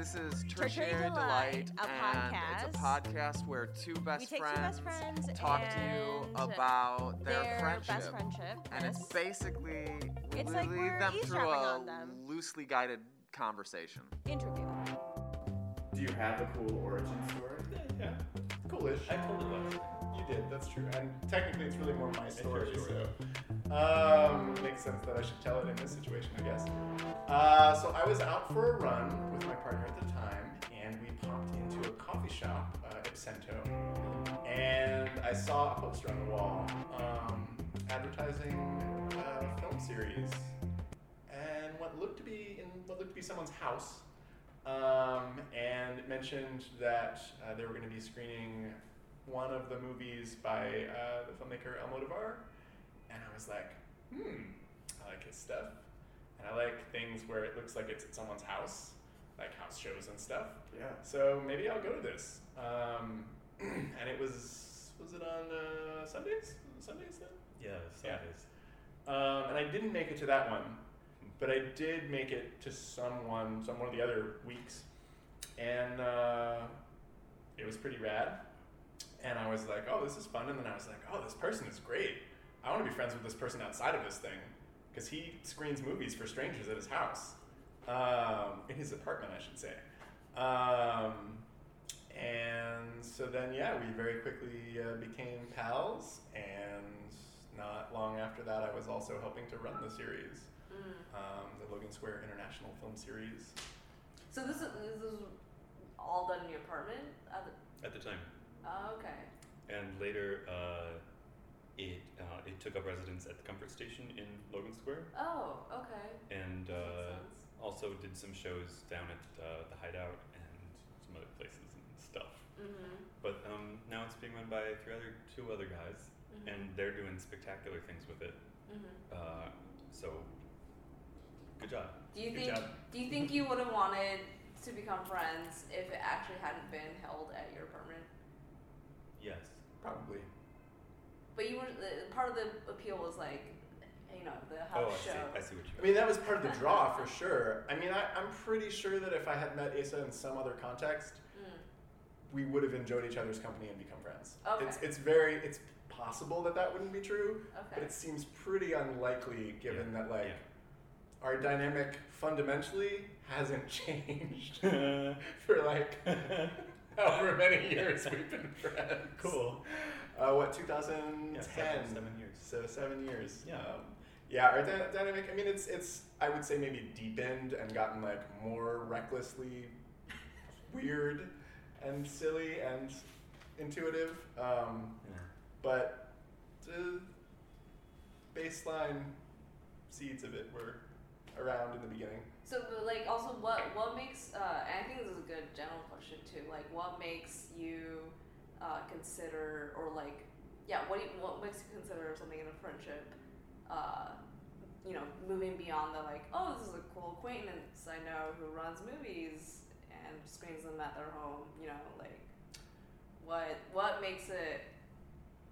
This is Tertiary Tertiary Delight, Delight, a and it's a podcast. podcast where two best we take friends two best friends talk to you about their, their friendship. best friendship. And it's basically we It's like lead we're them through a them. loosely guided conversation. interview. Do you have a cool origin story? Yeah, Coolish. I told it last. You did, that's true. And technically, it's really more my story, your story. so um, makes sense that I should tell it in this situation, I guess. Uh, so I was out for a run with my partner at the time, and we popped into a coffee shop, uh, Ipsento, and I saw a poster on the wall um, advertising a film series, and what looked to be in what looked to be someone's house. Um, and it mentioned that uh, they were going to be screening one of the movies by uh, the filmmaker Almodovar, and I was like, hmm, I like his stuff, and I like things where it looks like it's at someone's house, like house shows and stuff. Yeah. So maybe I'll go to this. Um, and it was was it on uh, Sundays? Sundays then? Yeah, Yeah. Sundays. Um, and I didn't make it to that one, but I did make it to someone, some one of the other weeks, and uh, it was pretty rad. And I was like, oh, this is fun. And then I was like, oh, this person is great. I want to be friends with this person outside of this thing, because he screens movies for strangers at his house, um, in his apartment, I should say. Um, and so then, yeah, we very quickly uh, became pals. And not long after that, I was also helping to run the series, um, the Logan Square International Film Series. So this is this is all done in your apartment? At the, At the time, oh, okay. and later, uh, it uh, it took up residence at the Comfort Station in Logan Square, Oh, okay. and uh, also did some shows down at uh, the Hideout and some other places and stuff. Mm-hmm. But um, now it's being run by three other two other guys, mm-hmm. and they're doing spectacular things with it. mm-hmm. Uh, so, good job. Do you Good think job. Do you think you would have wanted to become friends if it actually hadn't been held at your apartment? Yes. Probably. But you were the, part of the appeal was like, you know, the house Oh, house I see. show. I see what you Mean. I mean, that was part of the draw for sure. I mean, I, I'm pretty sure that if I had met Asa in some other context, Mm. we would have enjoyed each other's company and become friends. Okay. It's, it's very, it's possible that that wouldn't be true, but Okay. it seems pretty unlikely given Yeah. that, like, Yeah. our dynamic fundamentally hasn't changed for like however many years we've been friends. Cool. Uh, what 2010? Yeah, seven- seven years. So seven years. Yeah. Um, yeah. Our dy- dynamic. I mean, it's it's. I would say maybe deepened and gotten like more recklessly weird and silly and intuitive. Um, Yeah. but the baseline seeds of it were around in the beginning. So, but like, also, what what makes? Uh, and I think this is a good general question too. Like, what makes you uh, consider, or like, yeah, what you, what makes you consider something in a friendship? Uh, you know, moving beyond the like, oh, this is a cool acquaintance I know who runs movies and screens them at their home. You know, like, what what makes it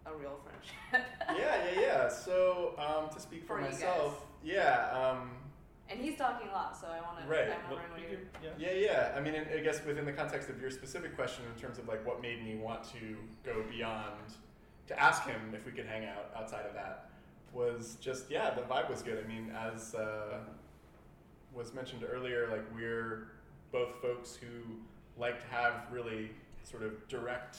a real friendship? yeah, yeah, yeah. So um, to speak for, For myself, yeah. Um, and he's talking a lot, so I want to. Right. I'm Well, what you you're. could- Yeah, yeah. I mean, I guess within the context of your specific question, in terms of like what made me want to go beyond to ask him if we could hang out outside of that, was just yeah, the vibe was good. I mean, as uh, was mentioned earlier, like we're both folks who like to have really sort of direct,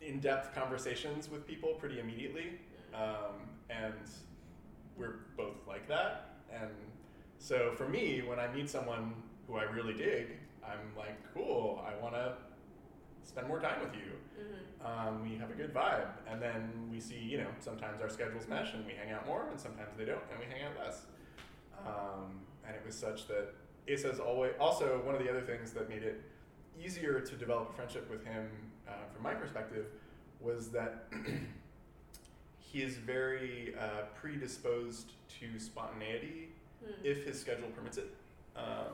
in-depth conversations with people pretty immediately, um, and we're both like that, and so for me, when I meet someone who I really dig, I'm like, cool, I want to spend more time with you. Mm-hmm. Um, we have a good vibe. And then we see, you know, sometimes our schedules mesh and we hang out more, and sometimes they don't, and we hang out less. Um, and it was such that Asa's always, also one of the other things that made it easier to develop a friendship with him, uh, from my perspective, was that he is very uh, predisposed to spontaneity Hmm. if his schedule permits it. Um,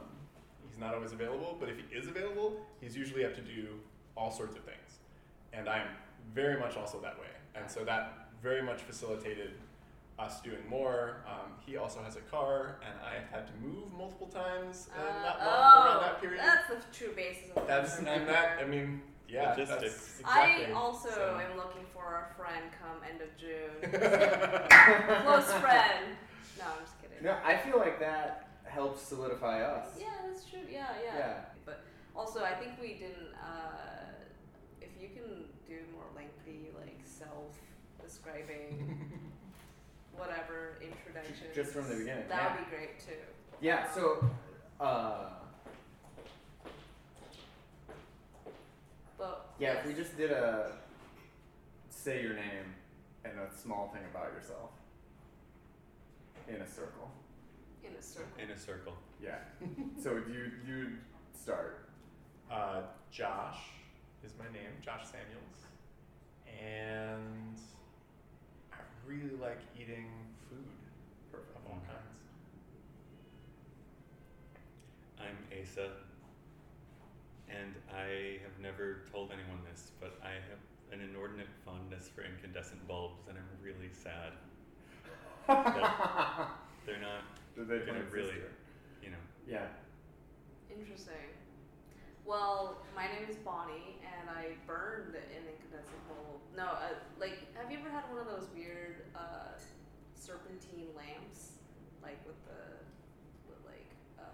he's not always available, but if he is available, he's usually up to do all sorts of things. And I'm very much also that way. And so that very much facilitated us doing more. Um, he also has a car, and I have had to move multiple times uh, not oh, around that period. that's the true basis of That's it. I'm. I mean, yeah, Logistics. exactly. I also so. am looking for a friend come end of June. Close friend. No, I'm just kidding. No, I feel like that helps solidify us. Yeah, that's true. Yeah, yeah. Yeah. But also, I think we didn't. Uh, if you can do more lengthy, like self-describing, whatever introductions, just from the beginning, that yeah. would be great too. Yeah, so uh, But yeah, if we just did a say your name and a small thing about yourself in a circle. in a circle. In a circle. Yeah. so you you start. Uh, Josh is my name, Josh Samuels, and I really like eating food Perfect. of all kinds. I'm Asa, and I have never told anyone this, but I have an inordinate fondness for incandescent bulbs, and I'm really sad. They're not, Did they are Gonna really- sister? you know. Yeah. Interesting. Well, my name is Bonnie, and I burned an incandescent bulb. No, uh, like, have you ever had one of those weird uh, serpentine lamps, like with the, with like, um,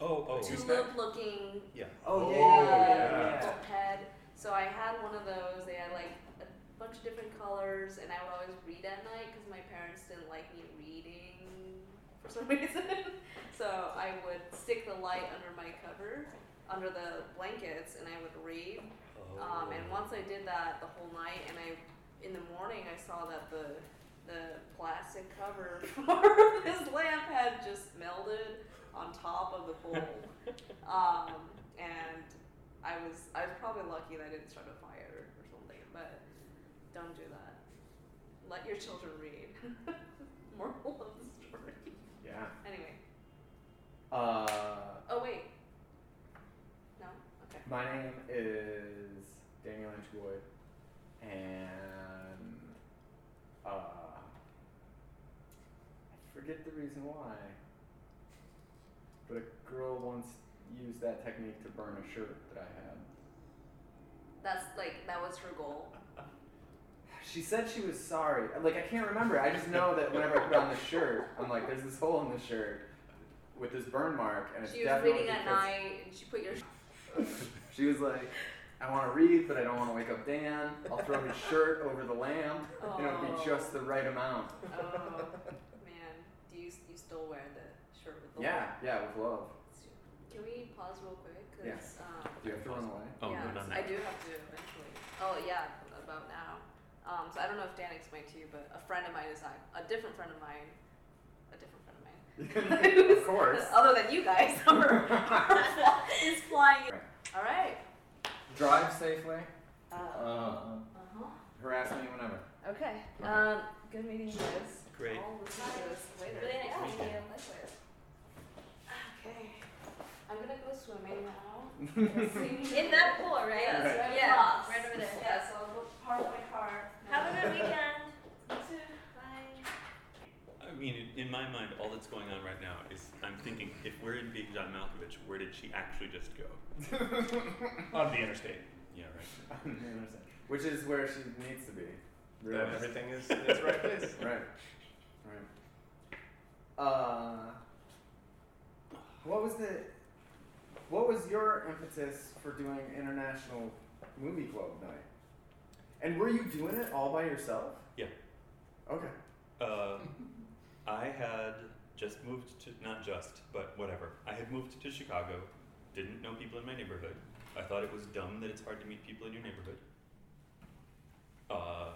Oh, oh, Two- tulip-looking yeah. Oh, yeah, yeah, yeah, yeah. yeah. head? So I had one of those. They had like a bunch of different colors, and I would always read at night because my parents didn't like me reading for some reason. so I would stick the light under my cover, under the blankets, and I would read. Um, and Oh. once I did that the whole night, and I, in the morning, I saw that the the plastic cover for this lamp had just melted on top of the bulb. um, and I was I was probably lucky that I didn't start a fire or something. But don't do that. Let your children read. Moral of the story. Yeah. Anyway. Uh, Oh wait. No. Okay. my name is Daniel Inchboy, and uh, I forget the reason why, but a girl once used that technique to burn a shirt that I had. That's like that was her goal. She said she was sorry. Like I can't remember. I just know that whenever I put on the shirt, I'm like, "There's this hole in the shirt with this burn mark," and it's She was definitely reading at night, and she put your. Shirt. She was like, "I want to read, but I don't want to wake up Dan. I'll throw his shirt over the lamp, and it'll be Oh. just the right amount." Oh man, do you you still wear the shirt with the? Yeah, yeah, with love. Can we pause real quick? Cause Yeah. um, Do you have to run away? Oh, yeah, no, not I do have to eventually. Oh yeah, about now. Um, so I don't know if Dan explained to you, but a friend of mine is not a different friend of mine, a different friend of mine. of course. Other than you guys, are, is flying. All right. Drive safely. Uh, Uh, uh-huh. harass me whenever. Okay. Um, good meeting you guys. Great. I'll listen to this later. Really nice meeting you. Okay. I'm gonna go swimming now. In that pool, right? Yes, Right. right Yeah, right over there. Yeah, so I'll go park my car. Have a good weekend. Bye. I mean, in, in my mind, all that's going on right now is I'm thinking if we're in Being John Malkovich, where did she actually just go? On the interstate. Yeah, right. Which is where she needs to be. Then Really. everything is in its right place. Right. Right. Uh, what was the what was your impetus for doing international movie club night? And were you doing it all by yourself? Yeah. Okay. Uh, I had just moved to, not just, but whatever. I had moved to Chicago, didn't know people in my neighborhood. I thought it was dumb that it's hard to meet people in your neighborhood. Uh,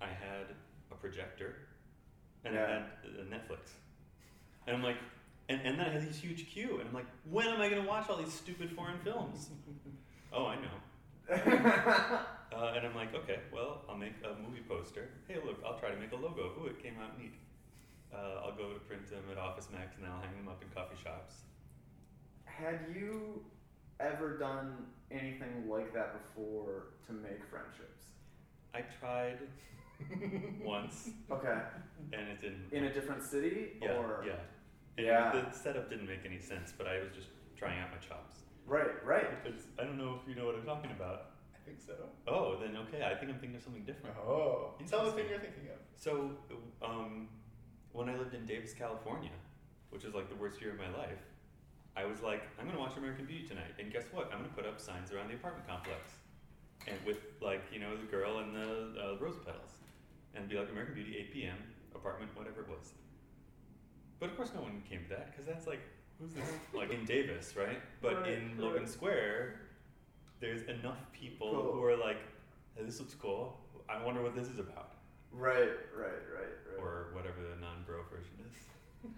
I had a projector, and Yeah. I had uh, Netflix. And I'm like, and, and then I had this huge queue, and I'm like, when am I going to watch all these stupid foreign films? oh, I know. Uh, and I'm like, okay, well, I'll make a movie poster. Hey, look, I'll try to make a logo. Ooh, it came out neat. Uh, I'll go to print them at Office Max and I'll hang them up in coffee shops. Had you ever done anything like that before to make friendships? I tried once, Okay. and it didn't. In a different city yeah, or yeah. And Yeah. The setup didn't make any sense, but I was just trying out my chops. Right, right. Because I don't know if you know what I'm talking about. I think so. Oh, then okay. I think I'm thinking of something different. Oh, tell the thing you're thinking of. So, um, when I lived in Davis, California, which is like the worst year of my life, I was like, I'm gonna watch American Beauty tonight, and guess what? I'm gonna put up signs around the apartment complex, and with like you know the girl and the uh, rose petals, and be like American Beauty, 8 p.m. apartment, whatever it was. But of course, no one came to that because that's like, who's this? like in Davis, right? But Right, in right. Logan Square, there's enough people Cool. who are like, hey, this looks cool. I wonder what this is about Right, right, right, right. or whatever the non-bro version is.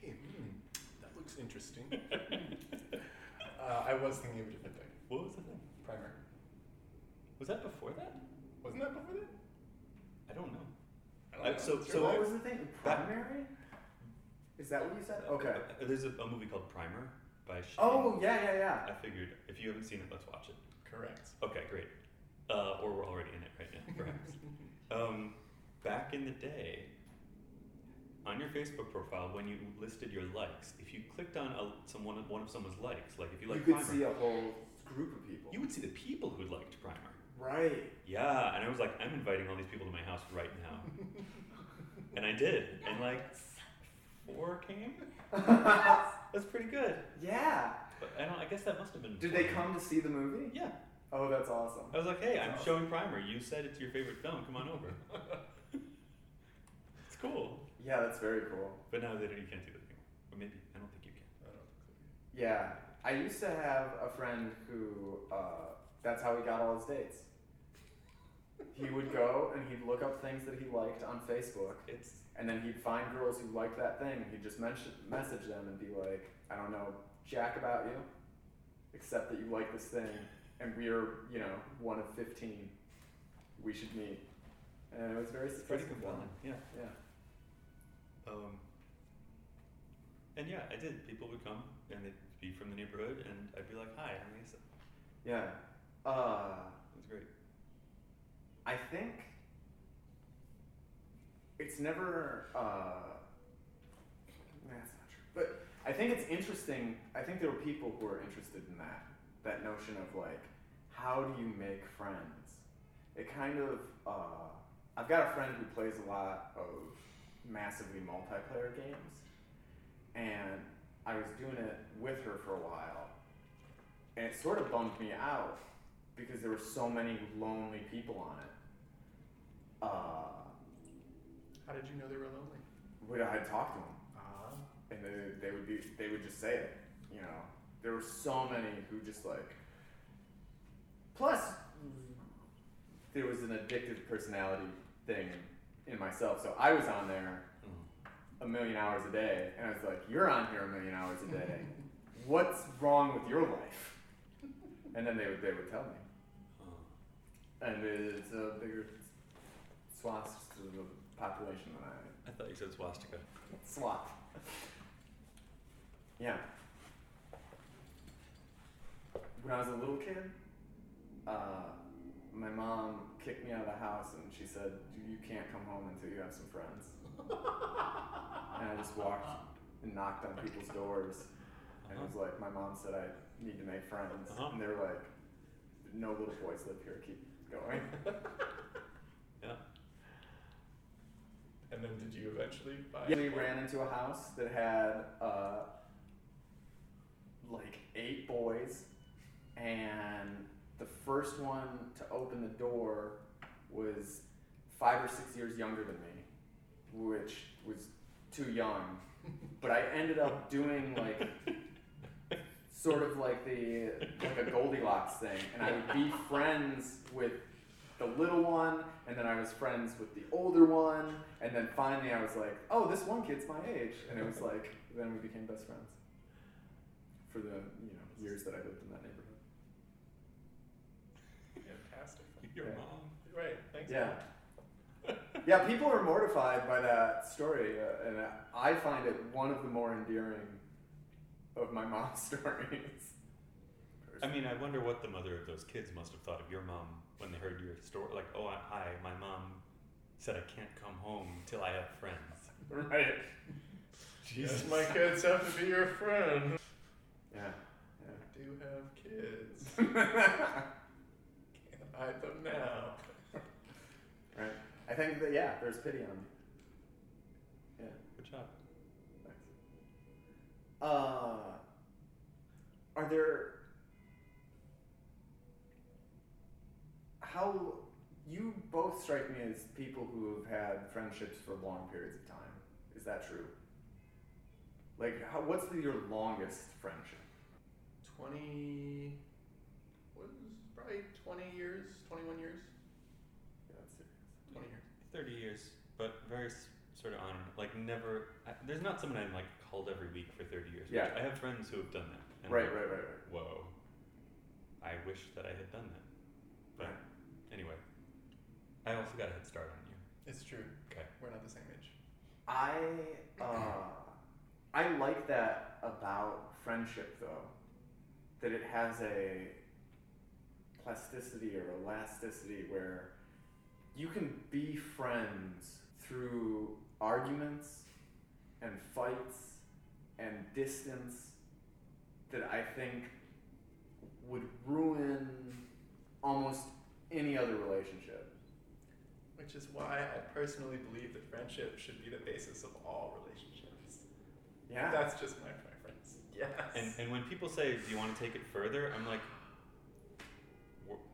Hey, hmm, that looks interesting. uh, I was thinking of a different thing. What was the thing? Primer. Was that before that? Wasn't that before that? I don't know. I don't Uh, know. so- It's so what was the thing? Back- Primary? Is that what you said? Okay. Uh, there's a, a movie called Primer by Shane. Oh yeah, yeah, yeah. I figured if you haven't seen it, let's watch it. Correct. Okay, great. Uh, or we're already in it right now, perhaps. um, back in the day, on your Facebook profile, when you listed your likes, if you clicked on a, some one of, one of someone's likes, like if you liked, You like could Primer, see a whole group of people. you would see the people who liked Primer. right. Yeah, and I was like, I'm inviting all these people to my house right now. and I did, and like four came. That's pretty good. yeah. But I don't. I guess that must have been. Did they fun. come to see the movie? Yeah. Oh, that's awesome. I was like, hey, I'm That's showing Primer. You said it's your favorite film. Come on over. it's cool. Yeah, that's very cool. But now they don't, you can't do that anymore. Or maybe I don't think you can. I don't think so. Yeah, I used to have a friend who. Uh, that's how he got all his dates. He would go and he'd look up things that he liked on Facebook, It's and then he'd find girls who liked that thing, and he'd just mention, message them and be like, I don't know jack about you, except that you like this thing, and we're, you know, one of 15. We should meet. And it was very it's pretty successful. compelling. Yeah. Yeah. Um. And yeah, I did. People would come and they'd be from the neighborhood, and I'd be like, "Hi, I'm Lisa." Yeah. Uh, It was great. I think it's never. Uh, that's not true. But I think it's interesting. I think there were people who are interested in that. That notion of like, how do you make friends? It kind of. Uh, I've got a friend who plays a lot of massively multiplayer games, and I was doing it with her for a while, and it sort of bummed me out because there were so many lonely people on it. Uh, How did you know they were lonely? but I had talked to them, Ah. and they, they would be they would just say it. You know, there were so many who just like. Plus, there was an addictive personality thing in myself, so I was on there Mm. a million hours a day, and I was like, "You're on here a million hours a day. What's wrong with your life?" And then they would they would tell me. And it's a bigger swath population than I I thought you said swastika. swath. Yeah. When I was a little kid, uh, my mom kicked me out of the house and she said, "You can't come home until you have some friends." and I just walked and knocked on people's doors, and it was like my mom said I need to make friends, Uh-huh. and they were like, "No little boys live here. Keep going." Yeah. And then did you eventually buy? Yeah, we ran into a house that had uh, like eight boys, and the first one to open the door was five or six years younger than me, which was too young. But I ended up doing like sort of like the like a Goldilocks thing, and I would be friends with the little one, and then I was friends with the older one, and then finally I was like, oh, this one kid's my age, and it was like, then we became best friends for the you know years that I lived in that neighborhood. Fantastic. Your Yeah. mom. Right. Thanks. Yeah. Yeah, people are mortified by that story, uh, and I find it one of the more endearing of my mom's stories. I mean, I wonder what the mother of those kids must have thought of your mom when they heard your story. Like, oh, hi, my mom said I can't come home till I have friends. Right. Yes, my kids have to be your friend. Yeah. I do have kids. yeah. Can't hide them now. right. I think that yeah, there's pity on me. Yeah. Good job. Thanks. Uh, are there how you both strike me as people who have had friendships for long periods of time? Is that true? Like, how, what's the, your longest friendship? 20. What was probably 20 years? 21 years? Yeah, that's serious. 20 years. 30 years, but very s- sort of on, like never, I, there's not someone I'm like called every week for 30 years. which Yeah. I have friends who have done that. and Right, I'm right, right, right. Whoa. I wish that I had done that. But Right. Anyway, I also got a head start on you. It's true. Okay. We're not the same age. I uh, I like that about friendship though, that it has a plasticity or elasticity where you can be friends through arguments and fights and distance that I think would ruin almost any other relationship. Which is why I personally believe that friendship should be the basis of all relationships. Yeah. That's just my preference. Yes. And, and when people say, do you want to take it further? I'm like,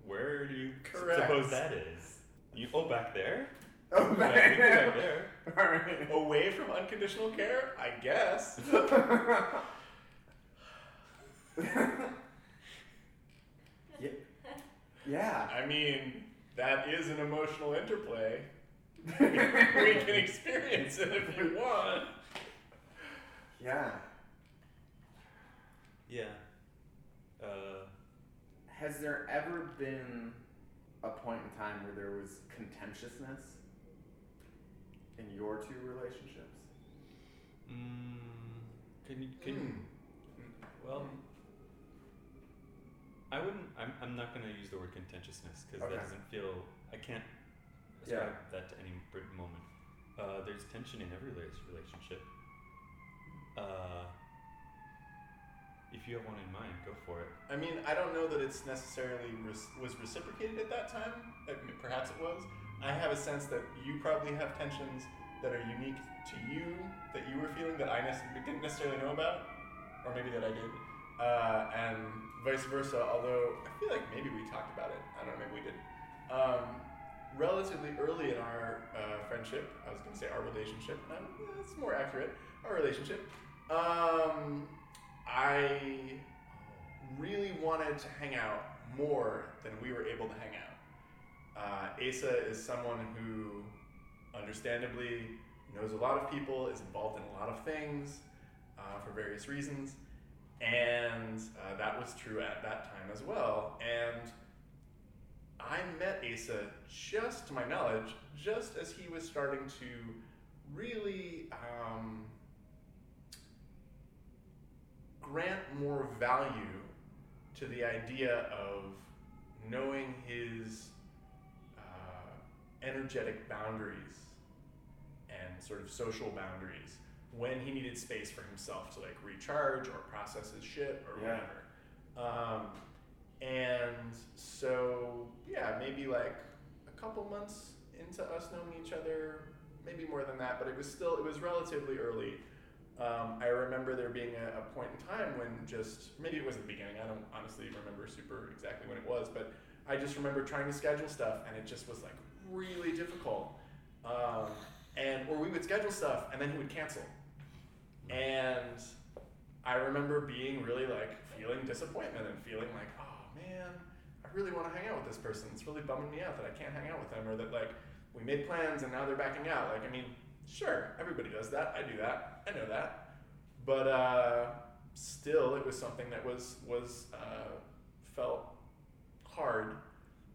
where do you s- Correct. suppose that is? You, oh, back there? oh, Yeah, we can back there. All right. Away from unconditional care, I guess. yeah. Yeah. I mean, that is an emotional interplay. we can experience it if you want. Yeah. Yeah. Uh, Has there ever been a point in time where there was contentiousness in your two relationships? mm, can you, can Hmm. well, I wouldn't, I'm, I'm not going to use the word contentiousness because Okay. that doesn't feel, I can't ascribe that to any moment. Uh, there's tension in every relationship. Uh, if you have one in mind, go for it. I mean, I don't know that it's necessarily res- was reciprocated at that time. I mean, perhaps it was. I have a sense that you probably have tensions that are unique to you that you were feeling that I nec- didn't necessarily know about, or maybe that I did, uh, and vice versa. Although I feel like maybe we talked about it. I don't know. Maybe we did. Um, relatively early in our uh, friendship, I was going to say our relationship. Um, it's more accurate. Our relationship. Um, I really wanted to hang out more than we were able to hang out. Uh, Asa is someone who, understandably, knows a lot of people, is involved in a lot of things uh, for various reasons, and uh, that was true at that time as well. And I met Asa, just to my knowledge, just as he was starting to really. Um, grant more value to the idea of knowing his uh, energetic boundaries and sort of social boundaries when he needed space for himself to like recharge or process his shit or Yeah. whatever. Um, and so, yeah, maybe like a couple months into us knowing each other, maybe more than that, but it was still, it was relatively early. Um, I remember there being a, a point in time when just maybe it was the beginning. I don't honestly remember super exactly when it was, but I just remember trying to schedule stuff and it just was like really difficult. Um, and or we would schedule stuff and then he would cancel, and I remember being really like feeling disappointment and feeling like, oh man, I really want to hang out with this person. It's really bumming me out that I can't hang out with them, or that like we made plans and now they're backing out. Like I mean, sure, everybody does that. I do that. I know that. But uh, still, it was something that was was uh, felt hard.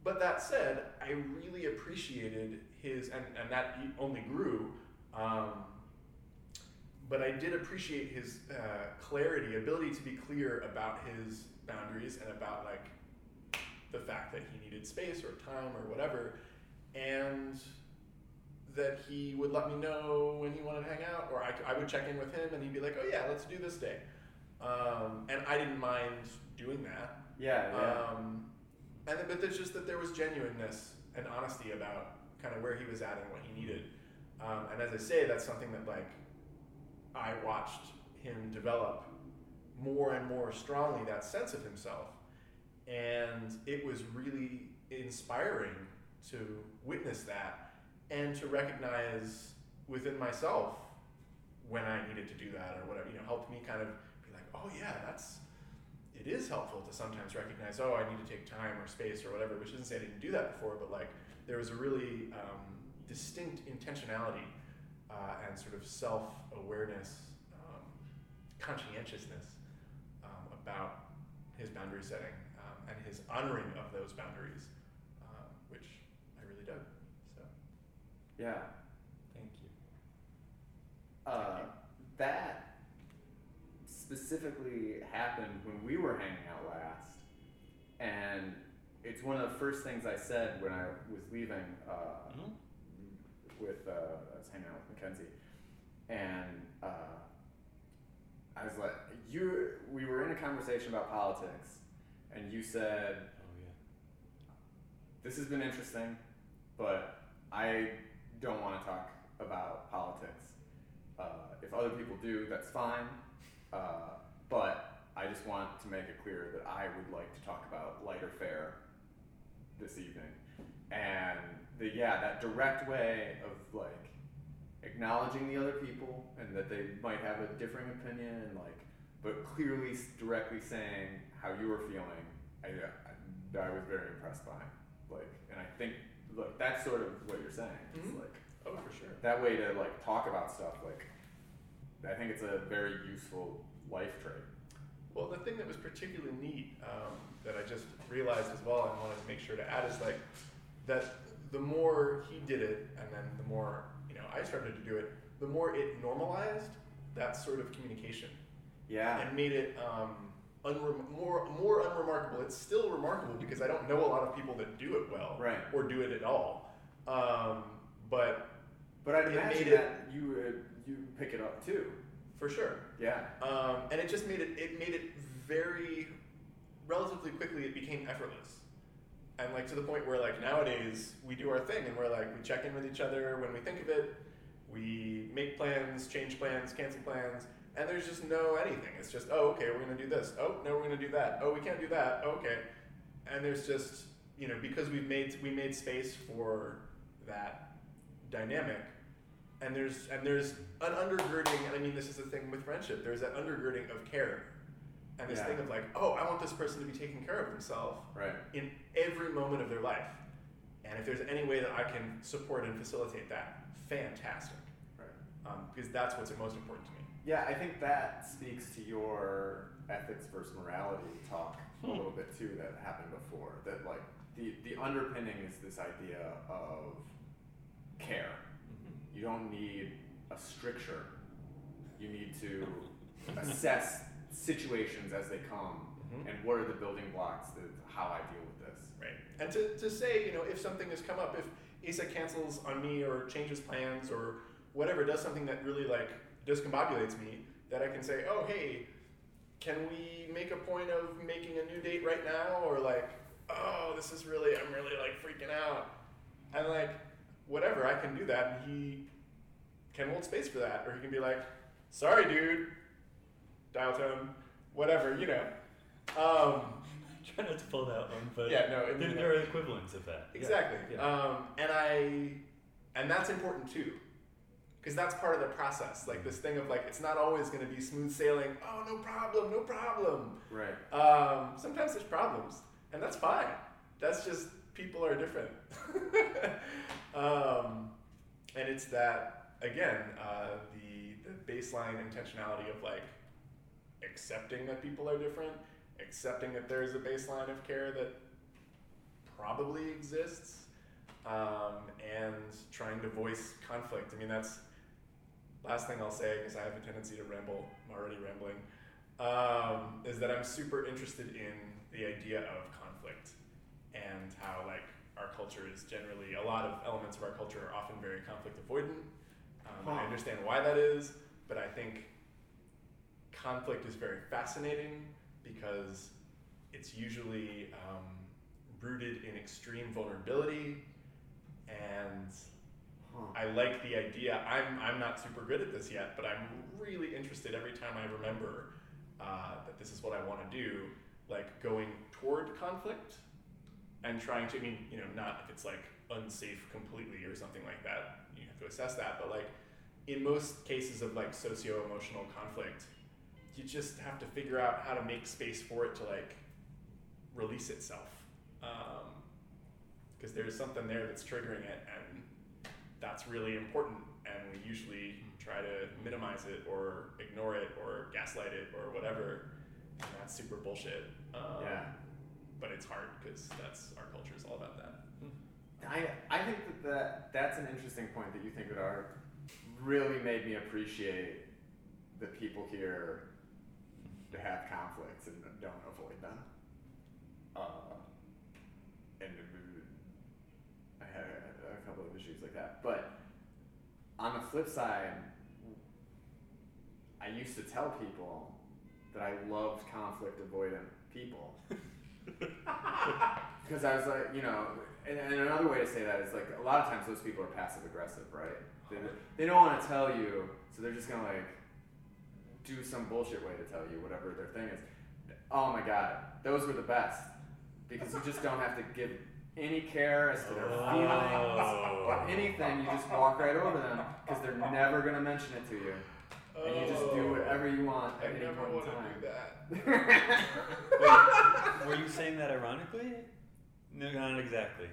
But that said, I really appreciated his, and, and that only grew. Um, but I did appreciate his uh, clarity, ability to be clear about his boundaries and about like the fact that he needed space or time or whatever. And that he would let me know when he wanted to hang out, or I would check in with him and he'd be like, oh yeah, let's do this day. Um, and I didn't mind doing that. Yeah, yeah. Um, and but there's just that there was genuineness and honesty about kind of where he was at and what he needed. Um, and as I say, that's something that like I watched him develop more and more strongly that sense of himself, and it was really inspiring to witness that and to recognize within myself when I needed to do that or whatever. You know, helped me kind of be like, oh yeah, that's it is helpful to sometimes recognize, oh, I need to take time or space or whatever, which isn't to say I didn't do that before, but like there was a really um, distinct intentionality uh, and sort of self awareness, um, conscientiousness um, about his boundary setting um, and his honoring of those boundaries, um, which I really dug. So, yeah. thank you. Uh, that specifically happened when we were hanging out last, and it's one of the first things I said when I was leaving. Uh, Mhm. With uh, I was hanging out with Mackenzie, and uh, I was like, "You." We were in a conversation about politics, and you said, Oh yeah. this has been interesting, but I don't want to talk about politics. Uh, if other people do, that's fine. Uh, but I just want to make it clear that I would like to talk about lighter fare this evening. And the yeah, that direct way of like acknowledging the other people and that they might have a differing opinion and like but clearly directly saying how you were feeling I, I, I was very impressed by like and i think look that's sort of what you're saying it's Mhm. like Oh, for sure. that way to like talk about stuff like i think it's a very useful life trait Well, the thing that was particularly neat um, that I just realized as well and wanted to make sure to add is like that the more he did it and then the more you know I started to do it, the more it normalized that sort of communication. Yeah. And made it um, unrem- more more unremarkable. It's still remarkable because I don't know a lot of people that do it well right. or do it at all. Um, but but i'd imagine made it- that you would you pick it up too. For sure, yeah. Um, and it just made it it made it very relatively quickly it became effortless and like to the point where like nowadays we do our thing and we're like we check in with each other when we think of it. We make plans change plans cancel plans and there's just no anything. It's just oh okay we're gonna do this. Oh no we're gonna do that. Oh we can't do that. Oh, okay. And there's just you know because we've made we made space for that dynamic and there's and there's an undergirding and i mean this is the thing with friendship there's that undergirding of care and this Yeah. thing of like oh i want this person to be taking care of themselves right in every moment of their life and if there's any way that i can support and facilitate that fantastic right um, because that's what's most important to me Yeah, I think that speaks to your ethics versus morality talk a Hmm. little bit too that happened before. That like the the underpinning is this idea of care. You don't need a stricture. You need to assess situations as they come Mhm. and what are the building blocks that how I deal with this. Right. And to, to say, you know, if something has come up, if Asa cancels on me or changes plans or whatever, does something that really like discombobulates me, that I can say, oh, hey, can we make a point of making a new date right now? Or like, oh, this is really, I'm really like freaking out. And like, whatever, I can do that. And he can hold space for that. Or he can be like, sorry, dude, dial tone, whatever, you know. Um, Try not to pull that one, but yeah, no, I there, mean, there are equivalents of that. Yeah. Exactly. Yeah. Um, and I, and that's important too, because that's part of the process. Like this thing of like, it's not always going to be smooth sailing. Oh, no problem, no problem. Right. Um, sometimes there's problems, and that's fine. That's just people are different. um, and it's that again, uh, the the baseline intentionality of like accepting that people are different, accepting that there is a baseline of care that probably exists, um, and trying to voice conflict. I mean, that's last thing I'll say because I have a tendency to ramble. I'm already rambling. Um, is that I'm super interested in the idea of conflict and how like our culture is generally a lot of elements of our culture are often very conflict avoidant. Um, I understand why that is, but I think conflict is very fascinating because it's usually um, rooted in extreme vulnerability and. I like the idea. I'm, I'm not super good at this yet, but I'm really interested every time I remember uh, that this is what I want to do, like going toward conflict and trying to, I mean, you know, not if it's like unsafe completely or something like that, you have to assess that, but like in most cases of like socio emotional conflict, you just have to figure out how to make space for it to like release itself. Because there's something there that's triggering it, and that's really important. And we usually try to minimize it or ignore it or gaslight it or whatever. And that's super bullshit. Um, Yeah. But it's hard because that's our culture is all about that. I, I think that, that that's an interesting point that you think that are really made me appreciate the people here that have conflicts and don't avoid them. Uh, and I had a, a couple of issues like that. But on the flip side, I used to tell people that I loved conflict avoidant people. Because I was like, you know, and, and another way to say that is like a lot of times those people are passive aggressive, right? They, they don't want to tell you, so they're just gonna like do some bullshit way to tell you whatever their thing is. Oh my god, those were the best because you just don't have to give any care as to their feelings or anything. You just walk right over them because they're never gonna mention it to you, and you just do whatever you want I at any never point want in to time. do that. Wait, were you saying that ironically? No, not exactly.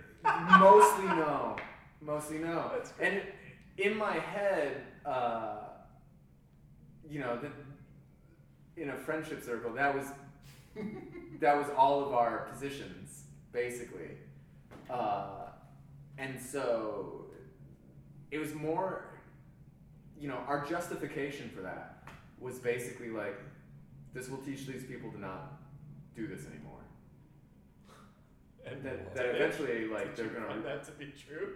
Mostly no. Mostly no. That's. And in my head, uh, you know, the, in a friendship circle, that was that was all of our positions basically, uh, and so it was more, you know, our justification for that was basically like, this will teach these people to not do this anymore. And That, that eventually, like, they're gonna. find that to be true?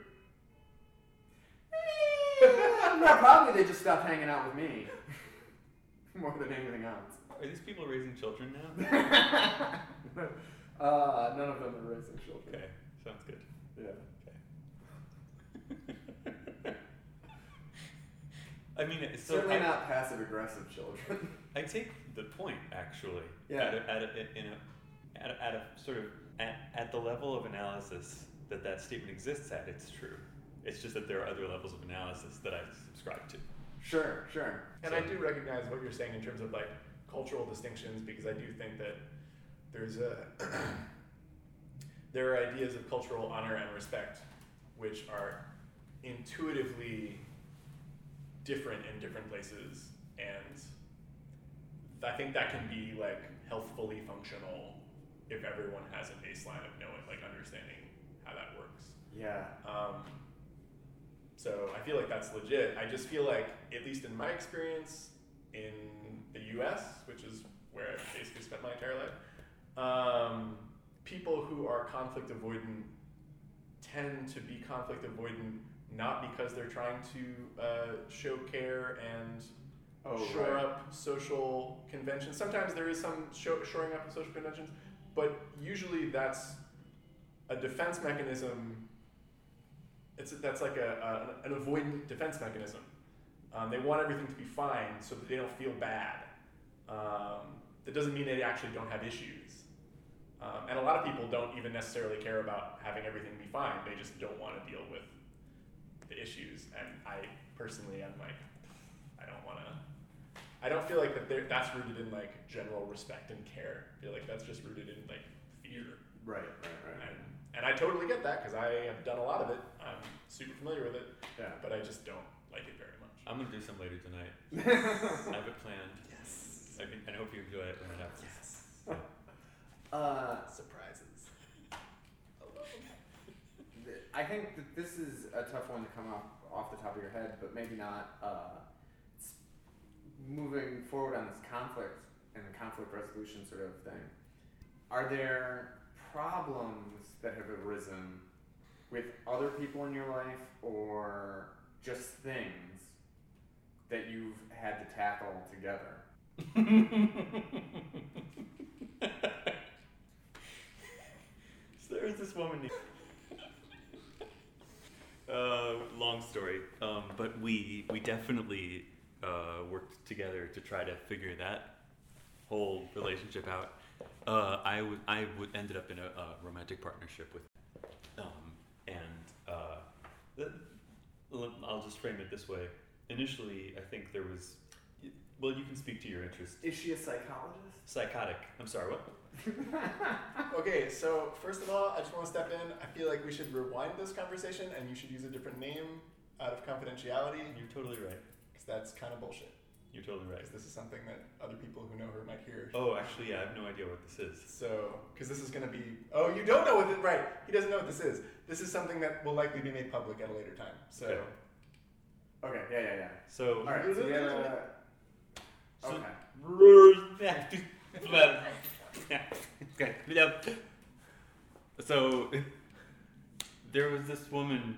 no, probably they just stopped hanging out with me more than anything else. Are these people raising children now? uh, none of them are raising children. Okay, sounds good. Yeah. I mean, it's so Certainly I, not passive aggressive children. I take the point actually. Yeah. At a, at a, in a, at a, at a sort of at, at the level of analysis that that statement exists at, it's true. It's just that there are other levels of analysis that I subscribe to. Sure, sure. And I do recognize what you're saying in terms of like cultural distinctions because I do think that there's a there are ideas of cultural honor and respect which are intuitively different in different places and I think that can be like healthfully functional if everyone has a baseline of knowing like understanding how that works. Yeah. Um, so I feel like that's legit. I just feel like, at least in my experience in the U.S., which is where I've basically spent my entire life, um, people who are conflict avoidant tend to be conflict avoidant not because they're trying to uh, show care and Oh, shore right. up social conventions. Sometimes there is some show, shoring up of social conventions, but usually that's a defense mechanism. It's that's like a, a an avoidant defense mechanism. Um, they want everything to be fine so that they don't feel bad. Um, that doesn't mean they actually don't have issues. Um, and a lot of people don't even necessarily care about having everything be fine. They just don't want to deal with the issues. And I personally am like, I don't want to. I don't feel like that that's rooted in like general respect and care. I feel like that's just rooted in like fear. Right, right, right. And, and I totally get that because I have done a lot of it. I'm super familiar with it, Yeah. but I just don't like it very much. I'm gonna do some later tonight. I have it planned. Yes. I, can, I hope you enjoy it when it happens. Yes. Uh, Surprises. th- I think that this is a tough one to come off off the top of your head, but maybe not. Uh, moving forward on this conflict and the conflict resolution sort of thing, are there problems that have arisen with other people in your life or just things that you've had to tackle together? so there was this woman. named- uh, long story, um, but we we definitely uh, worked together to try to figure that whole relationship out. Uh, I would I would ended up in a, a romantic partnership with, um, and uh, the, l- I'll just frame it this way. Initially, I think there was, well, you can speak to your interest. Is she a psychologist? Psychotic. I'm sorry. What? Okay, so first of all, I just want to step in. I feel like we should rewind this conversation and you should use a different name out of confidentiality You're totally right. because that's kind of bullshit. You're totally right. This is something that other people who know her might hear. Oh, actually, yeah, I have no idea what this is. So, because this is going to be. Oh, you don't know what it. Right. He doesn't know what this is. This is something that will likely be made public at a later time. So. Okay. Okay, yeah, yeah, yeah. So, All right, so we have a. So- Okay. okay. So there was this woman,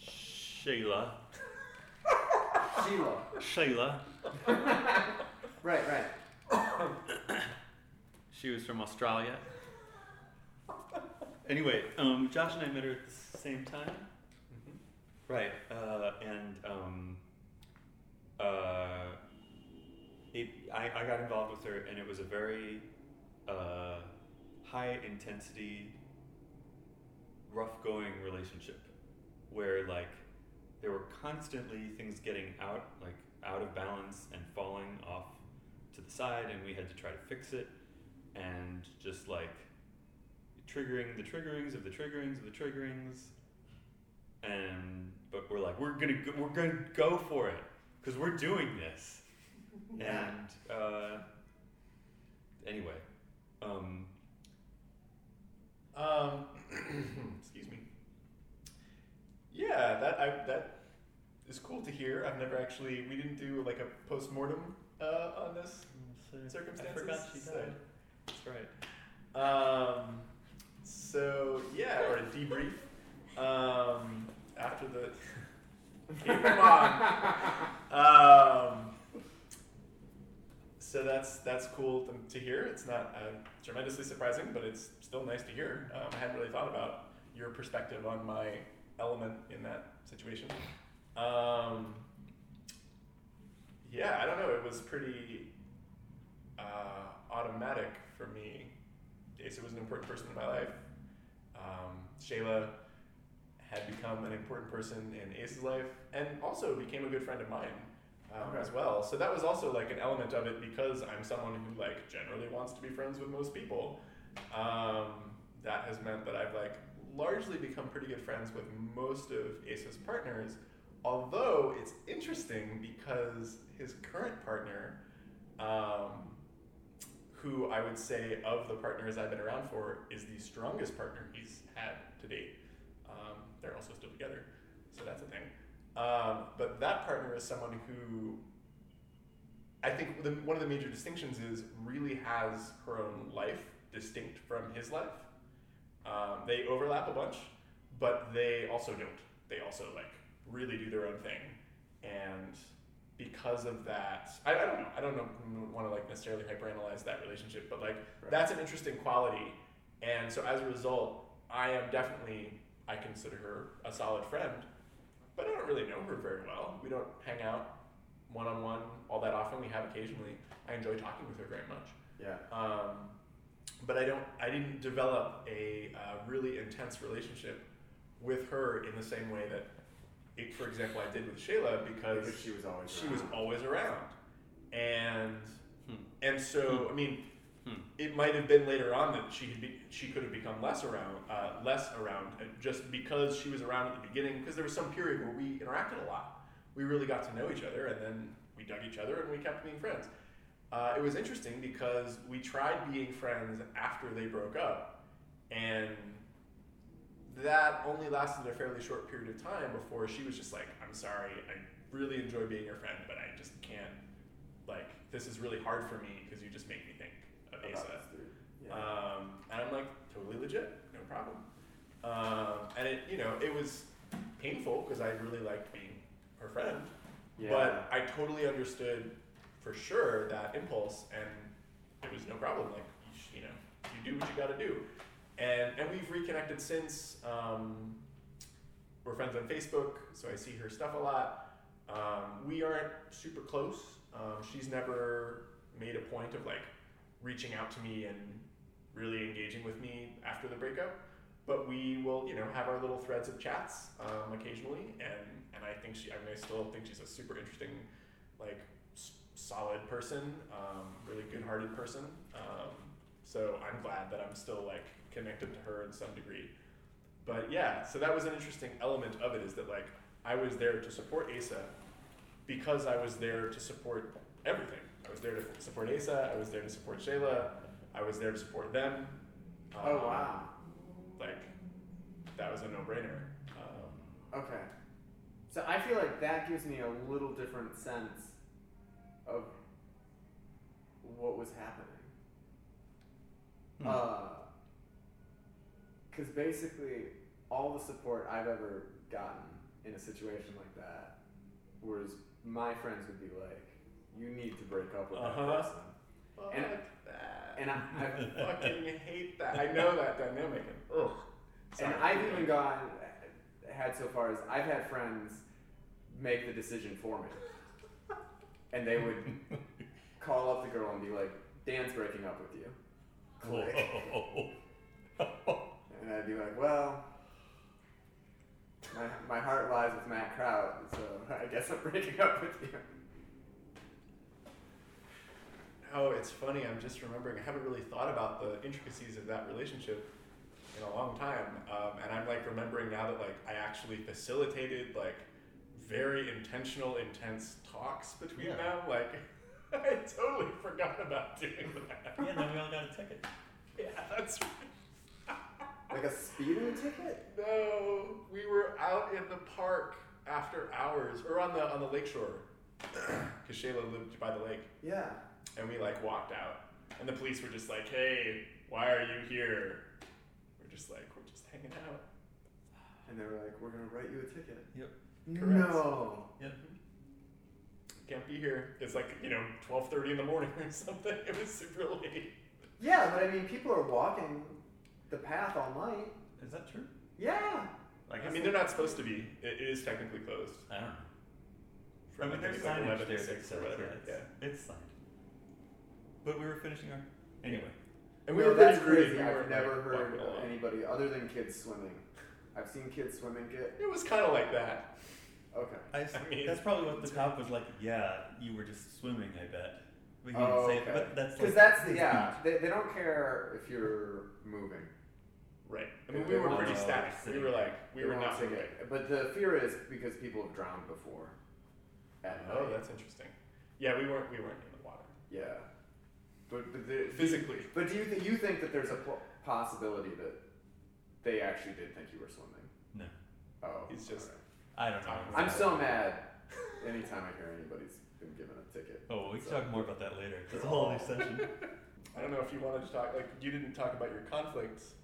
Shayla. Sheila. Shayla. Right, right. She was from Australia. Anyway, um, Josh and I met her at the same time. Right, uh, and um, uh, it, I, I got involved with her, and it was a very uh, high intensity, rough going relationship where, like, there were constantly things getting out, like, out of balance and falling off to the side, and we had to try to fix it, and just like triggering the triggerings of the triggerings of the triggerings. And but we're like we're gonna go, we're gonna go for it because we're doing this. And uh, anyway um, Um, excuse me. Yeah, that I, that is cool to hear. I've never actually. We didn't do like a post mortem uh, on this. I Circumstances, forgot she so- died that's right Um, so yeah, or a debrief. Um, after the. Come on. Um, so that's that's cool to, to hear. It's not uh, tremendously surprising, but it's still nice to hear. Um, I hadn't really thought about your perspective on my element in that situation. Um, yeah, I don't know. It was pretty uh, automatic for me. Asa was an important person in my life. Um, Shayla had become an important person in Ace's life, and also became a good friend of mine um, Okay. as well. So that was also like an element of it because I'm someone who like generally wants to be friends with most people. Um, that has meant that I've like largely become pretty good friends with most of Ace's partners. Although it's interesting because his current partner, um, who I would say of the partners I've been around for is the strongest partner he's had to date. Um, they're also still together, so that's a thing. Um, but that partner is someone who I think the, one of the major distinctions is really has her own life distinct from his life. Um, they overlap a bunch, but they also don't. They also like really do their own thing, and because of that, I, I don't know. I don't know. Want to like necessarily hyperanalyze that relationship, but like Right. that's an interesting quality, and so as a result, I am definitely I consider her a solid friend, but I don't really know her very well. We don't hang out one on one all that often. We have occasionally. I enjoy talking with her very much. Yeah. Um, but I don't. I didn't develop a uh, really intense relationship with her in the same way that, for example, I did with Shayla because Because she was always she around. was always around, and Hmm. and so I mean, Hmm. it might have been later on that she had be, she could have become less around, uh, less around, uh, just because she was around at the beginning. Because there was some period where we interacted a lot. We really got to know each other, and then we dug each other, and we kept being friends. Uh, it was interesting because we tried being friends after they broke up, and that only lasted a fairly short period of time before she was just like, "I'm sorry, I really enjoy being your friend, but I just can't. Like, this is really hard for me because you just make me think of Asa." Yeah. Um, and I'm like, totally legit, no problem. Um, and it, you know, it was painful because I really liked being her friend. Yeah. But I totally understood for sure that impulse, and it was no problem. Like, you, you know, you do what you got to do. And, and we've reconnected since. Um, we're friends on Facebook, so I see her stuff a lot. Um, we aren't super close. Um, she's never made a point of like reaching out to me and really engaging with me after the breakup. But we will, you know, have our little threads of chats um, occasionally, and and I think she, I mean, I still think she's a super interesting, like, s- solid person, um, really good-hearted person. Um, so I'm glad that I'm still like connected to her in some degree. But yeah, so that was an interesting element of it is that like I was there to support Asa because I was there to support everything. I was there to support Asa. I was there to support Shayla. I was there to support them. Oh Um, wow. Like that was a no-brainer. Um, Okay. So I feel like that gives me a little different sense of what was happening. Hmm. Uh, because basically, all the support I've ever gotten in a situation like that was my friends would be like, "You need to break up with Uh-huh. that person," fuck And- that. and I, I I fucking hate that. I know that dynamic. And, ugh. and I've even gone had so far as I've had friends make the decision for me, and they would call up the girl and be like, "Dan's breaking up with you." Click. And I'd be like, well, my, my heart lies with Matt Kraut, so I guess I'm breaking up with you. Oh, it's funny. I'm just remembering. I haven't really thought about the intricacies of that relationship in a long time, um, and I'm like remembering now that like I actually facilitated like very intentional, intense talks between Yeah. them. Like I totally forgot about doing that. yeah, then we all got a ticket. Yeah, that's right. Like a speeding ticket? No, we were out in the park after hours, or on the on the lakeshore, because Shayla lived by the lake. Yeah. and we like walked out and the police were just like hey why are you here we're just like we're just hanging out And they were like, we're going to write you a ticket. Yep. Correct. No. Yep. can't be here it's like you know 12.30 in the morning or something it was super late Yeah, but I mean, people are walking the path all night. Is that true? Yeah. I i guess mean they're not supposed to be it is technically closed I don't know. from I mean, there's think, like, signage there that 6 says or whatever yeah, it's, it's signed. But we were finishing our anyway. and we no, were that's crazy. We I've weren't, never like, heard of anybody other than kids swimming. I've seen kids swimming get. it was kind of like that Okay. I, I mean, that's probably what the cop was like. Yeah, you were just swimming. I bet. But he Oh, didn't say. Oh, okay. But that's Because like, that's, the, yeah, they, they don't care if you're moving. Right i mean we were pretty static we were like we were won't not take moving. But the fear is because people have drowned before. At oh that's interesting yeah we weren't we weren't in the water Yeah. But, but the, physically But do you th- you think that there's a po- possibility that they actually did think you were swimming? No. Oh. He's just- I don't know. alright. I'm so mad. Anytime I hear anybody's been given a ticket. Oh, we can So- talk more about that later. That's a whole new session. I don't know if you wanted to talk, like, you didn't talk about your conflicts.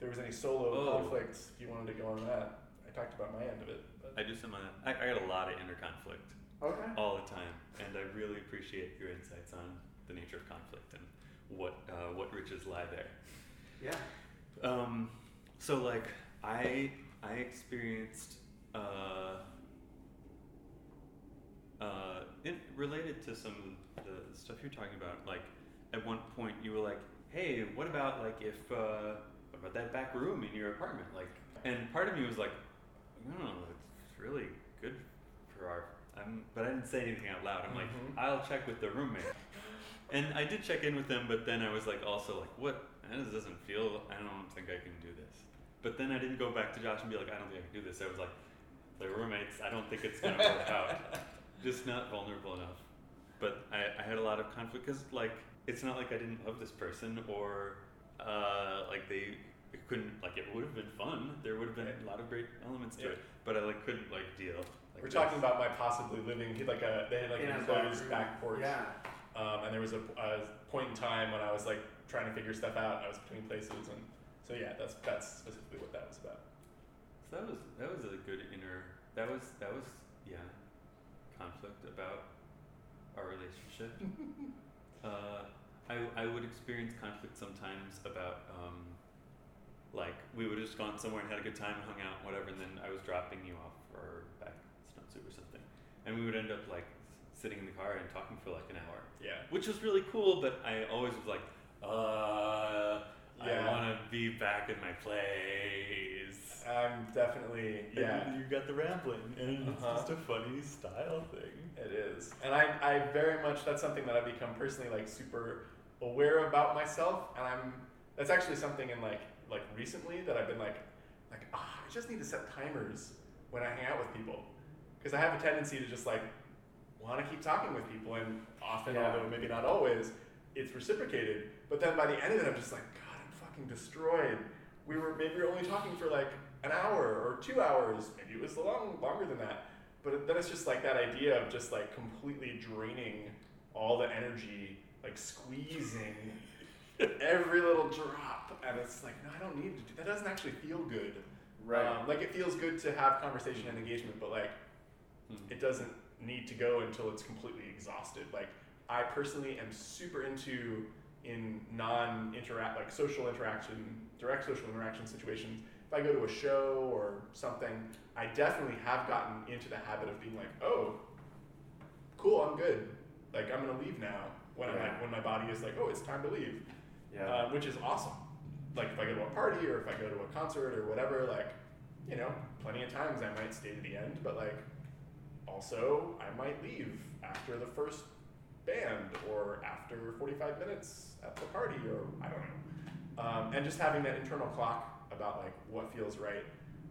There was any solo Oh. conflicts, if you wanted to go on that. I talked about my end of it. But. I do some. Uh, I, I got a lot of inner conflict Okay. all the time, and I really appreciate your insights on the nature of conflict and what uh, what riches lie there. Yeah. Um, so like I I experienced uh, uh, in, related to some of the stuff you're talking about. Like at one point you were like, "Hey, what about like if uh, what about that back room in your apartment?" Like, and part of me was like, "No, it's really good for our." I'm, but I didn't say anything out loud. I'm like, Mhm. "I'll check with the roommate." And I did check in with them, but then I was like, also like, what? That doesn't feel. I don't think I can do this. But then I didn't go back to Josh and be like, I don't think I can do this. I was like, the roommates. I don't think it's gonna work out. Just not vulnerable enough. But I, I had a lot of conflict because like it's not like I didn't love this person or uh, like they it couldn't like it would have been fun. There would have been a lot of great elements to Yeah. it, but I like couldn't like deal. Like We're this. talking about my possibly living, he- like, a, they had like In a a closed back porch. Yeah. Um, and there was a, a point in time when I was like trying to figure stuff out. I was between places and So yeah, that's that's specifically what that was about. So that was that was a good inner. That was that was yeah, conflict about our relationship. uh, I I would experience conflict sometimes about um, like we would have just gone somewhere and had a good time, hung out, whatever, and then I was dropping you off or back Snowsuit or something, and we would end up like sitting in the car and talking for like an hour, Yeah. which was really cool. But I always was like, uh, I want to be back in my place. I'm definitely yeah. And you got the rambling, and it's Uh-huh. just a funny style thing. It is, and I, I very much that's something that I've become personally like super aware about myself, and I'm that's actually something in like like recently that I've been like like ah, I just need to set timers when I hang out with people, because I have a tendency to just like want to keep talking with people, and often, Yeah. although maybe not always, it's reciprocated. But then by the end of it, I'm just like God, I'm fucking destroyed. We were maybe we were only talking for like an hour or two hours, maybe it was long longer than that. But then it's just like that idea of just like completely draining all the energy, like squeezing every little drop, and it's like, no, I don't need to do that. Doesn't actually feel good. Right. Um, like it feels good to have conversation and engagement, but like Hmm. it doesn't need to go until it's completely exhausted. Like I personally am super into in non-interact like social interaction, direct social interaction situations. If I go to a show or something, I definitely have gotten into the habit of being like, oh, cool, I'm good. Like I'm gonna leave now. When I'm like, when my body is like, oh, it's time to leave, yeah. uh, which is awesome. Like if I go to a party or if I go to a concert or whatever, like, you know, plenty of times I might stay to the end, but like, also I might leave after the first band or after 45 minutes at the party or I don't know. Um, and just having that internal clock about like what feels right.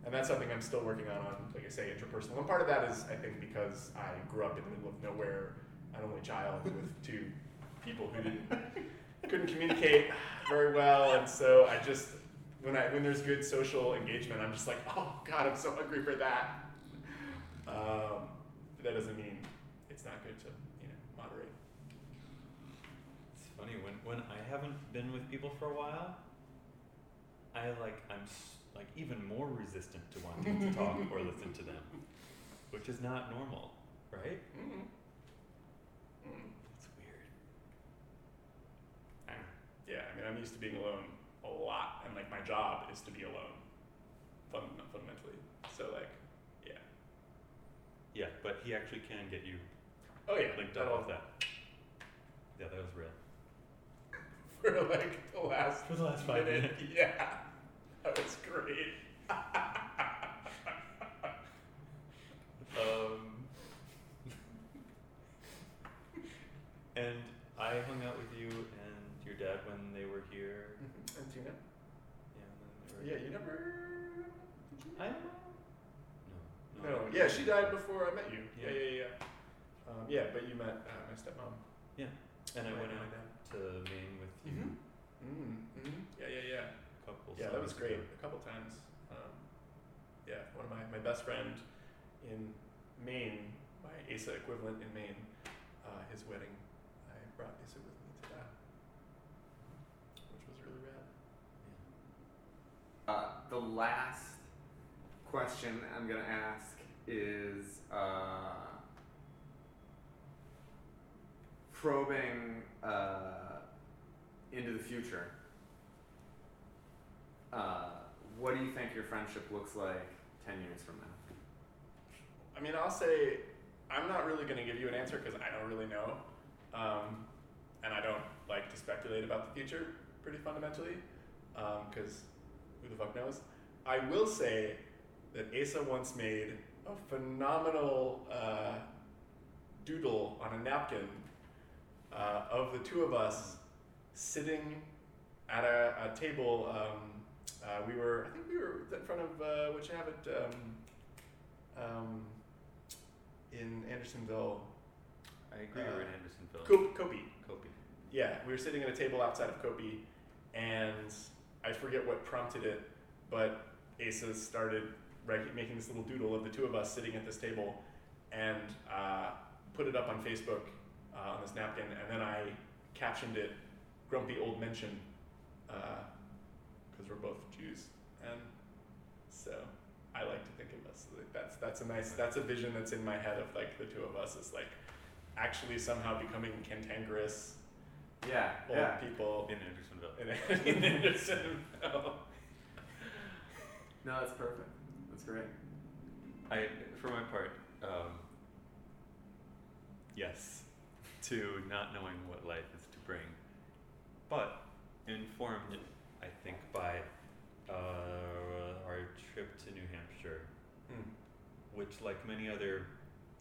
And that's something I'm still working on, on like I say, interpersonal. And part of that is I think because I grew up in the middle of nowhere, an only child with two people who didn't couldn't communicate very well, and so I just when I when there's good social engagement, I'm just like, oh God, I'm so hungry for that. Um, but that doesn't mean it's not good to you know moderate. It's funny when when I haven't been with people for a while, I like I'm like even more resistant to wanting to talk or listen to them, which is not normal, right? Mm-hmm. Mm. It's weird. I- Yeah, I mean, I'm used to being alone a lot, and like my job is to be alone, fun- fundamentally. So like, yeah. Yeah, but he actually can get you Oh yeah, linked up with that. Yeah, that was real. for like the last For the last five minute. minutes. Yeah, that was great. Um, and I hung out with you your dad when they were here. and Tina? Yeah, and then were Yeah, you never. I don't know. No. No, yeah, she died before I met you. Yeah, Yeah. yeah, yeah. Um, yeah, but you met uh, my stepmom. Yeah. And I went out dad. to Maine with you Mhm. Mm, mm, yeah, yeah, yeah. a couple. Yeah, that was great. ago. A couple times. Um, yeah, one of my, my best friend in Maine, my Asa equivalent in Maine, uh, his wedding, I brought Asa with me to that, which was really rad. Uh, the last question I'm gonna ask is uh, probing uh, into the future. Uh, what do you think your friendship looks like ten years from now? I mean, I'll say I'm not really going to give you an answer because I don't really know, um, and I don't like to speculate about the future pretty fundamentally, because who the fuck knows. I will say that Asa once made a phenomenal uh, doodle on a napkin uh, of the two of us sitting at a, a table. Um, uh, we were, I think we were in front of uh, what you have at. Um, um, in Andersonville, I agree. Uh, we're in Andersonville. Cop- Kopi. Kopi. Yeah, we were sitting at a table outside of Kopi, and I forget what prompted it, but Asa started reg- making this little doodle of the two of us sitting at this table, and uh, put it up on Facebook uh, on this napkin, and then I captioned it "Grumpy Old Mensch," uh, because we're both Jews, and so I like to think of us like that's that's a nice that's a vision that's in my head of like the two of us is like actually somehow becoming cantankerous Yeah, old yeah. people In Andersonville. in, in Andersonville. No, that's perfect. That's great. I, for my part, um, yes, to not knowing what life is to bring, but informed, I think, by uh, our trip to New Hampshire, Hmm. which, like many other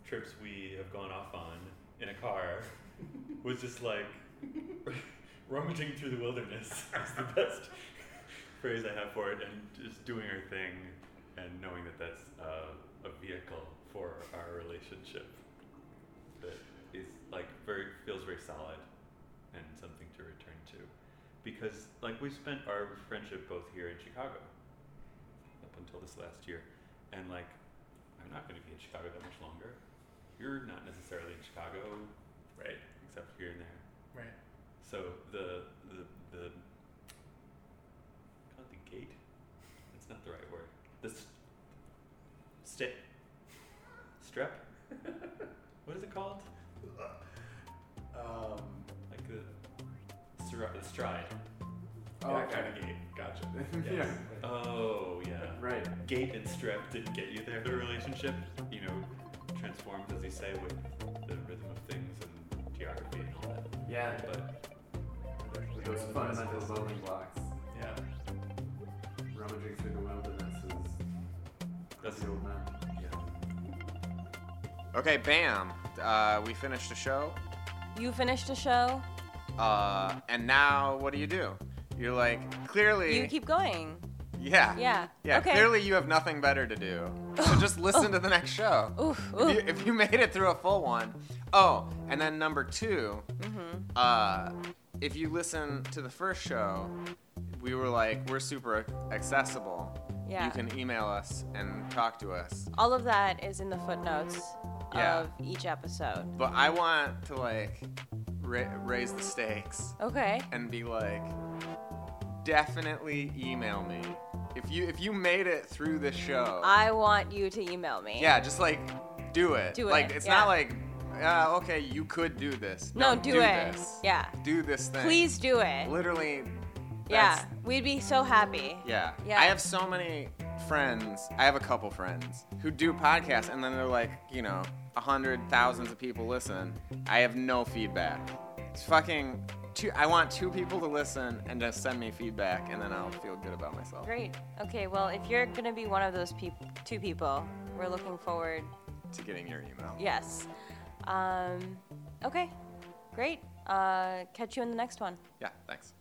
trips we have gone off on in a car, was just like rummaging through the wilderness is the best phrase I have for it, and just doing our thing and knowing that that's uh, a vehicle for our relationship that is like very feels very solid and something to return to because like we spent our friendship both here in Chicago up until this last year and like I'm not going to be in Chicago that much longer you're not necessarily in Chicago Right. except here and there Right. so the the the call it the gate. That's not the right word. The s- sta- strep. what is it called? Um, Like the stri- the stride. Oh, that okay. kind of gate. Gotcha. Yeah. Oh yeah. Right. Gate and strep didn't get you there. The relationship, you know, transforms as you say with the rhythm of things and geography and all that. Yeah. But those fundamental building blocks, that's the old man. yeah. Okay, bam. Uh, we finished the show. You finished a show. Uh, and now what do you do? You're like, clearly. You keep going. yeah. Yeah. Yeah, Okay. clearly you have nothing better to do. So just listen to the next show. Oof. If you, if you made it through a full one. Oh, and then number 2 Mm-hmm. uh, if you listen to the first show, we were like, we're super accessible. Yeah. You can email us and talk to us. All of that is in the footnotes Yeah. of each episode. But I want to like ra- raise the stakes Okay. and be like, definitely email me. If you if you made it through this show, I want you to email me. yeah, just like do it. Do it. like it's yeah. not like, uh, okay, you could do this. No, do, it. This. Yeah. Do this thing. Please do it. Literally. Yeah. We'd be so happy. Yeah. Yeah. I have so many friends. I have a couple friends who do podcasts, and then they're like, you know, a hundred thousands of people listen. I have no feedback. It's fucking. Two, I want two people to listen and just send me feedback, and then I'll feel good about myself. Great. Okay, well, if you're going to be one of those peop- two people, we're looking forward. To getting your email. Yes. Um, okay. Great. Uh, catch you in the next one. Yeah. Thanks.